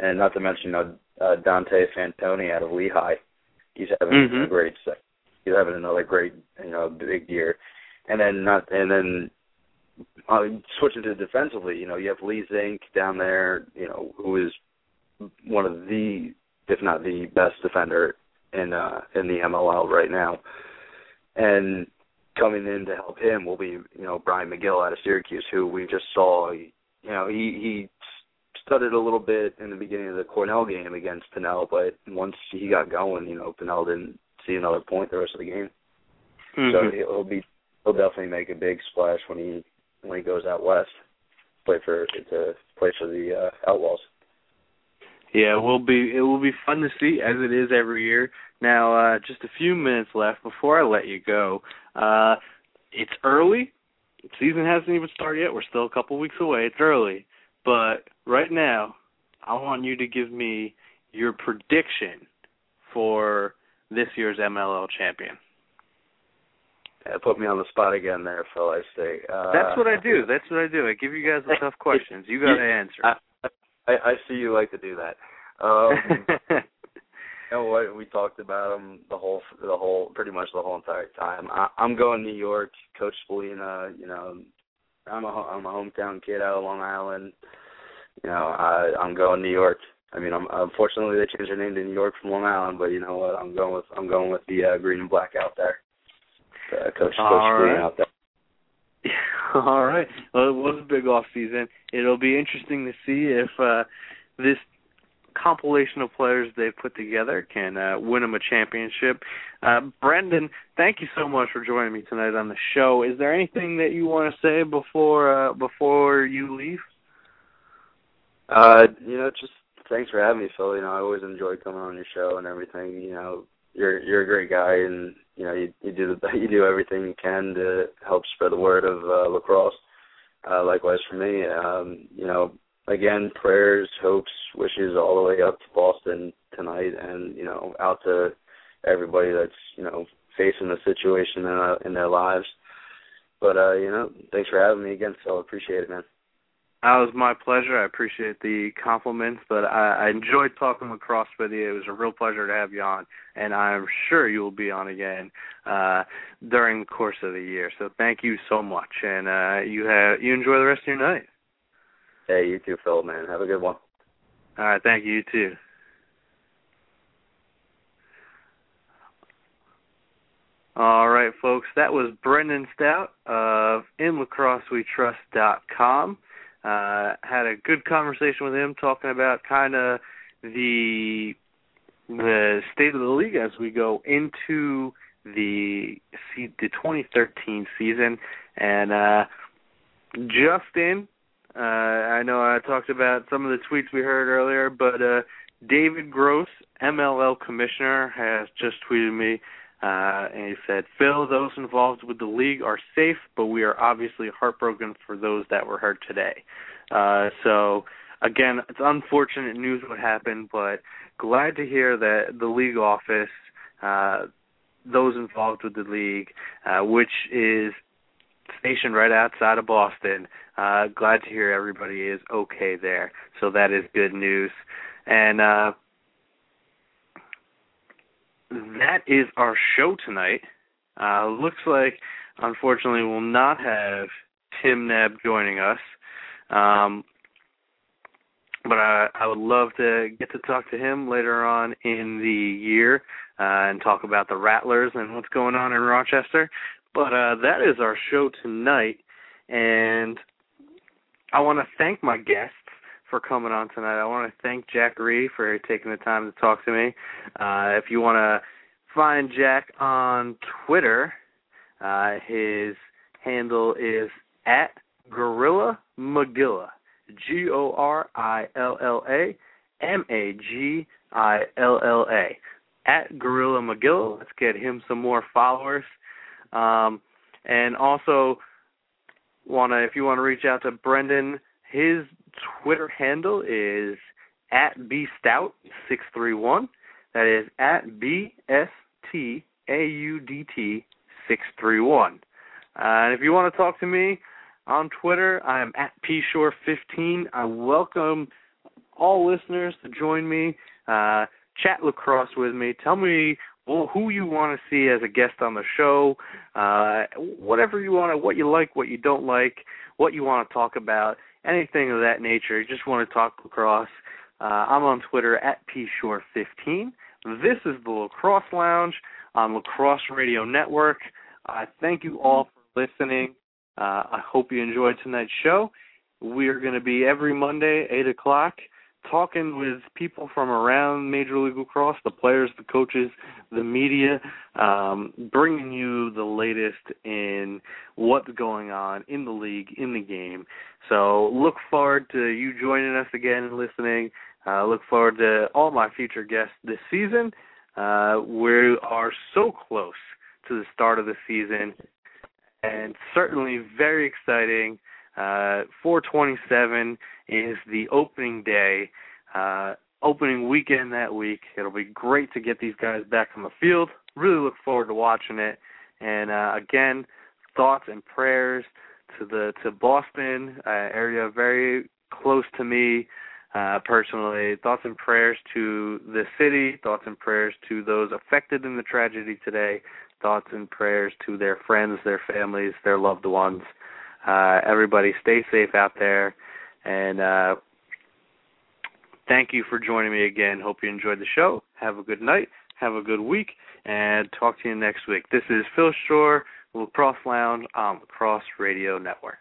And not to mention uh, uh, Dante Fantoni out of Lehigh. He's having mm-hmm. a great he's having another great you know big year. And then not and then uh, switching to defensively, you know, you have Lee Zink down there, you know, who is one of the if not the best defender in uh in the MLL right now. And coming in to help him will be, you know, Brian Megill out of Syracuse, who we just saw. You know, he he stuttered a little bit in the beginning of the Cornell game against Pannell, but once he got going, you know, Pannell didn't see another point the rest of the game. Mm-hmm. So he'll be he'll definitely make a big splash when he when he goes out west, play for to play for the uh, Outlaws. Yeah, it will be it will be fun to see as it is every year. Now, uh, just a few minutes left before I let you go. Uh, it's early. The season hasn't even started yet. We're still a couple weeks away. It's early, but right now, I want you to give me your prediction for this year's MLL champion. Yeah, put me on the spot again there, Phil. I say. Uh, That's what I do. That's what I do. I give you guys the tough questions. You got to answer. I, I, I see you like to do that. Um, you know what? We talked about them the whole, the whole, pretty much the whole entire time. I, I'm going New York. Coach Spallina, you know, I'm a, I'm a hometown kid out of Long Island. You know, I, I'm going New York. I mean, I'm unfortunately they changed their name to New York from Long Island, but you know what? I'm going with I'm going with the uh, green and black out there. Uh, Coach Coach right. out there. All right. Well, it was a big off season. It'll be interesting to see if uh this compilation of players they've put together can uh, win them a championship. Uh, Brendan, thank you so much for joining me tonight on the show. Is there anything that you want to say before uh, before you leave? Uh, you know, just thanks for having me, Phil. You know, I always enjoy coming on your show and everything. You know, you're you're a great guy, and you know, you you do the you do everything you can to help spread the word of uh, lacrosse. Uh, likewise for me, um, you know, again, prayers, hopes, wishes all the way up to Boston tonight, and you know, out to everybody that's you know facing the situation in, uh, in their lives. But uh, you know, thanks for having me again, Phil. Appreciate it, man. That was my pleasure. I appreciate the compliments, but I, I enjoyed talking lacrosse with you. It was a real pleasure to have you on, and I'm sure you will be on again uh, during the course of the year. So thank you so much, and uh, you have you enjoy the rest of your night. Hey, you too, Phil. Man, have a good one. All right, thank you. You too. All right, folks. That was Brendan Staudt of InLacrosseWeTrust.com. Uh, had a good conversation with him talking about kind of the the state of the league as we go into the the 2013 season. And uh, Justin, uh, I know I talked about some of the tweets we heard earlier, but uh, David Gross, MLL commissioner, has just tweeted me uh, and he said, Phil, those involved with the league are safe, but we are obviously heartbroken for those that were hurt today. Uh, so, again, it's unfortunate news what happened, but glad to hear that the league office, uh, those involved with the league, uh, which is stationed right outside of Boston, uh, glad to hear everybody is okay there. So that is good news. And, uh, that is our show tonight. Uh, looks like, unfortunately, we'll not have Tim Knab joining us. Um, but I, I would love to get to talk to him later on in the year uh, and talk about the Rattlers and what's going on in Rochester. But uh, that is our show tonight, and I want to thank my guests for coming on tonight. I want to thank Jack Reid for taking the time to talk to me. Uh, if you want to find Jack on Twitter, uh, his handle is at Gorilla Magilla. G O R I L L A M A G I L L A. At Gorilla Magilla. Let's get him some more followers. Um, and also, wanna if you want to reach out to Brendan, his Twitter handle is at bstaudt631. That is at b s t a u d t 631. Uh, and if you want to talk to me on Twitter, I am at pshore15. I welcome all listeners to join me, uh, chat lacrosse with me. Tell me well, who you want to see as a guest on the show, uh, whatever you want to, what you like, what you don't like, what you want to talk about anything of that nature, just want to talk lacrosse, uh, I'm on Twitter at pshore15. This is the Lacrosse Lounge on Lacrosse Radio Network. I uh, thank you all for listening. Uh, I hope you enjoyed tonight's show. We are going to be every Monday, 8 o'clock talking with people from around Major League Lacrosse, the players, the coaches, the media, um, bringing you the latest in what's going on in the league, in the game. So look forward to you joining us again and listening. Uh, look forward to all my future guests this season. Uh, we are so close to the start of the season, and certainly very exciting. Uh, 427 is the opening day, uh, opening weekend that week. It'll be great to get these guys back on the field. Really look forward to watching it. And uh, again, thoughts and prayers to the to Boston uh, area, very close to me uh, personally. Thoughts and prayers to the city. Thoughts and prayers to those affected in the tragedy today. Thoughts and prayers to their friends, their families, their loved ones. Uh, everybody stay safe out there. And uh, thank you for joining me again. Hope you enjoyed the show. Have a good night. Have a good week. And talk to you next week. This is Phil Shore, Lacrosse Lounge on Lacrosse Radio Network.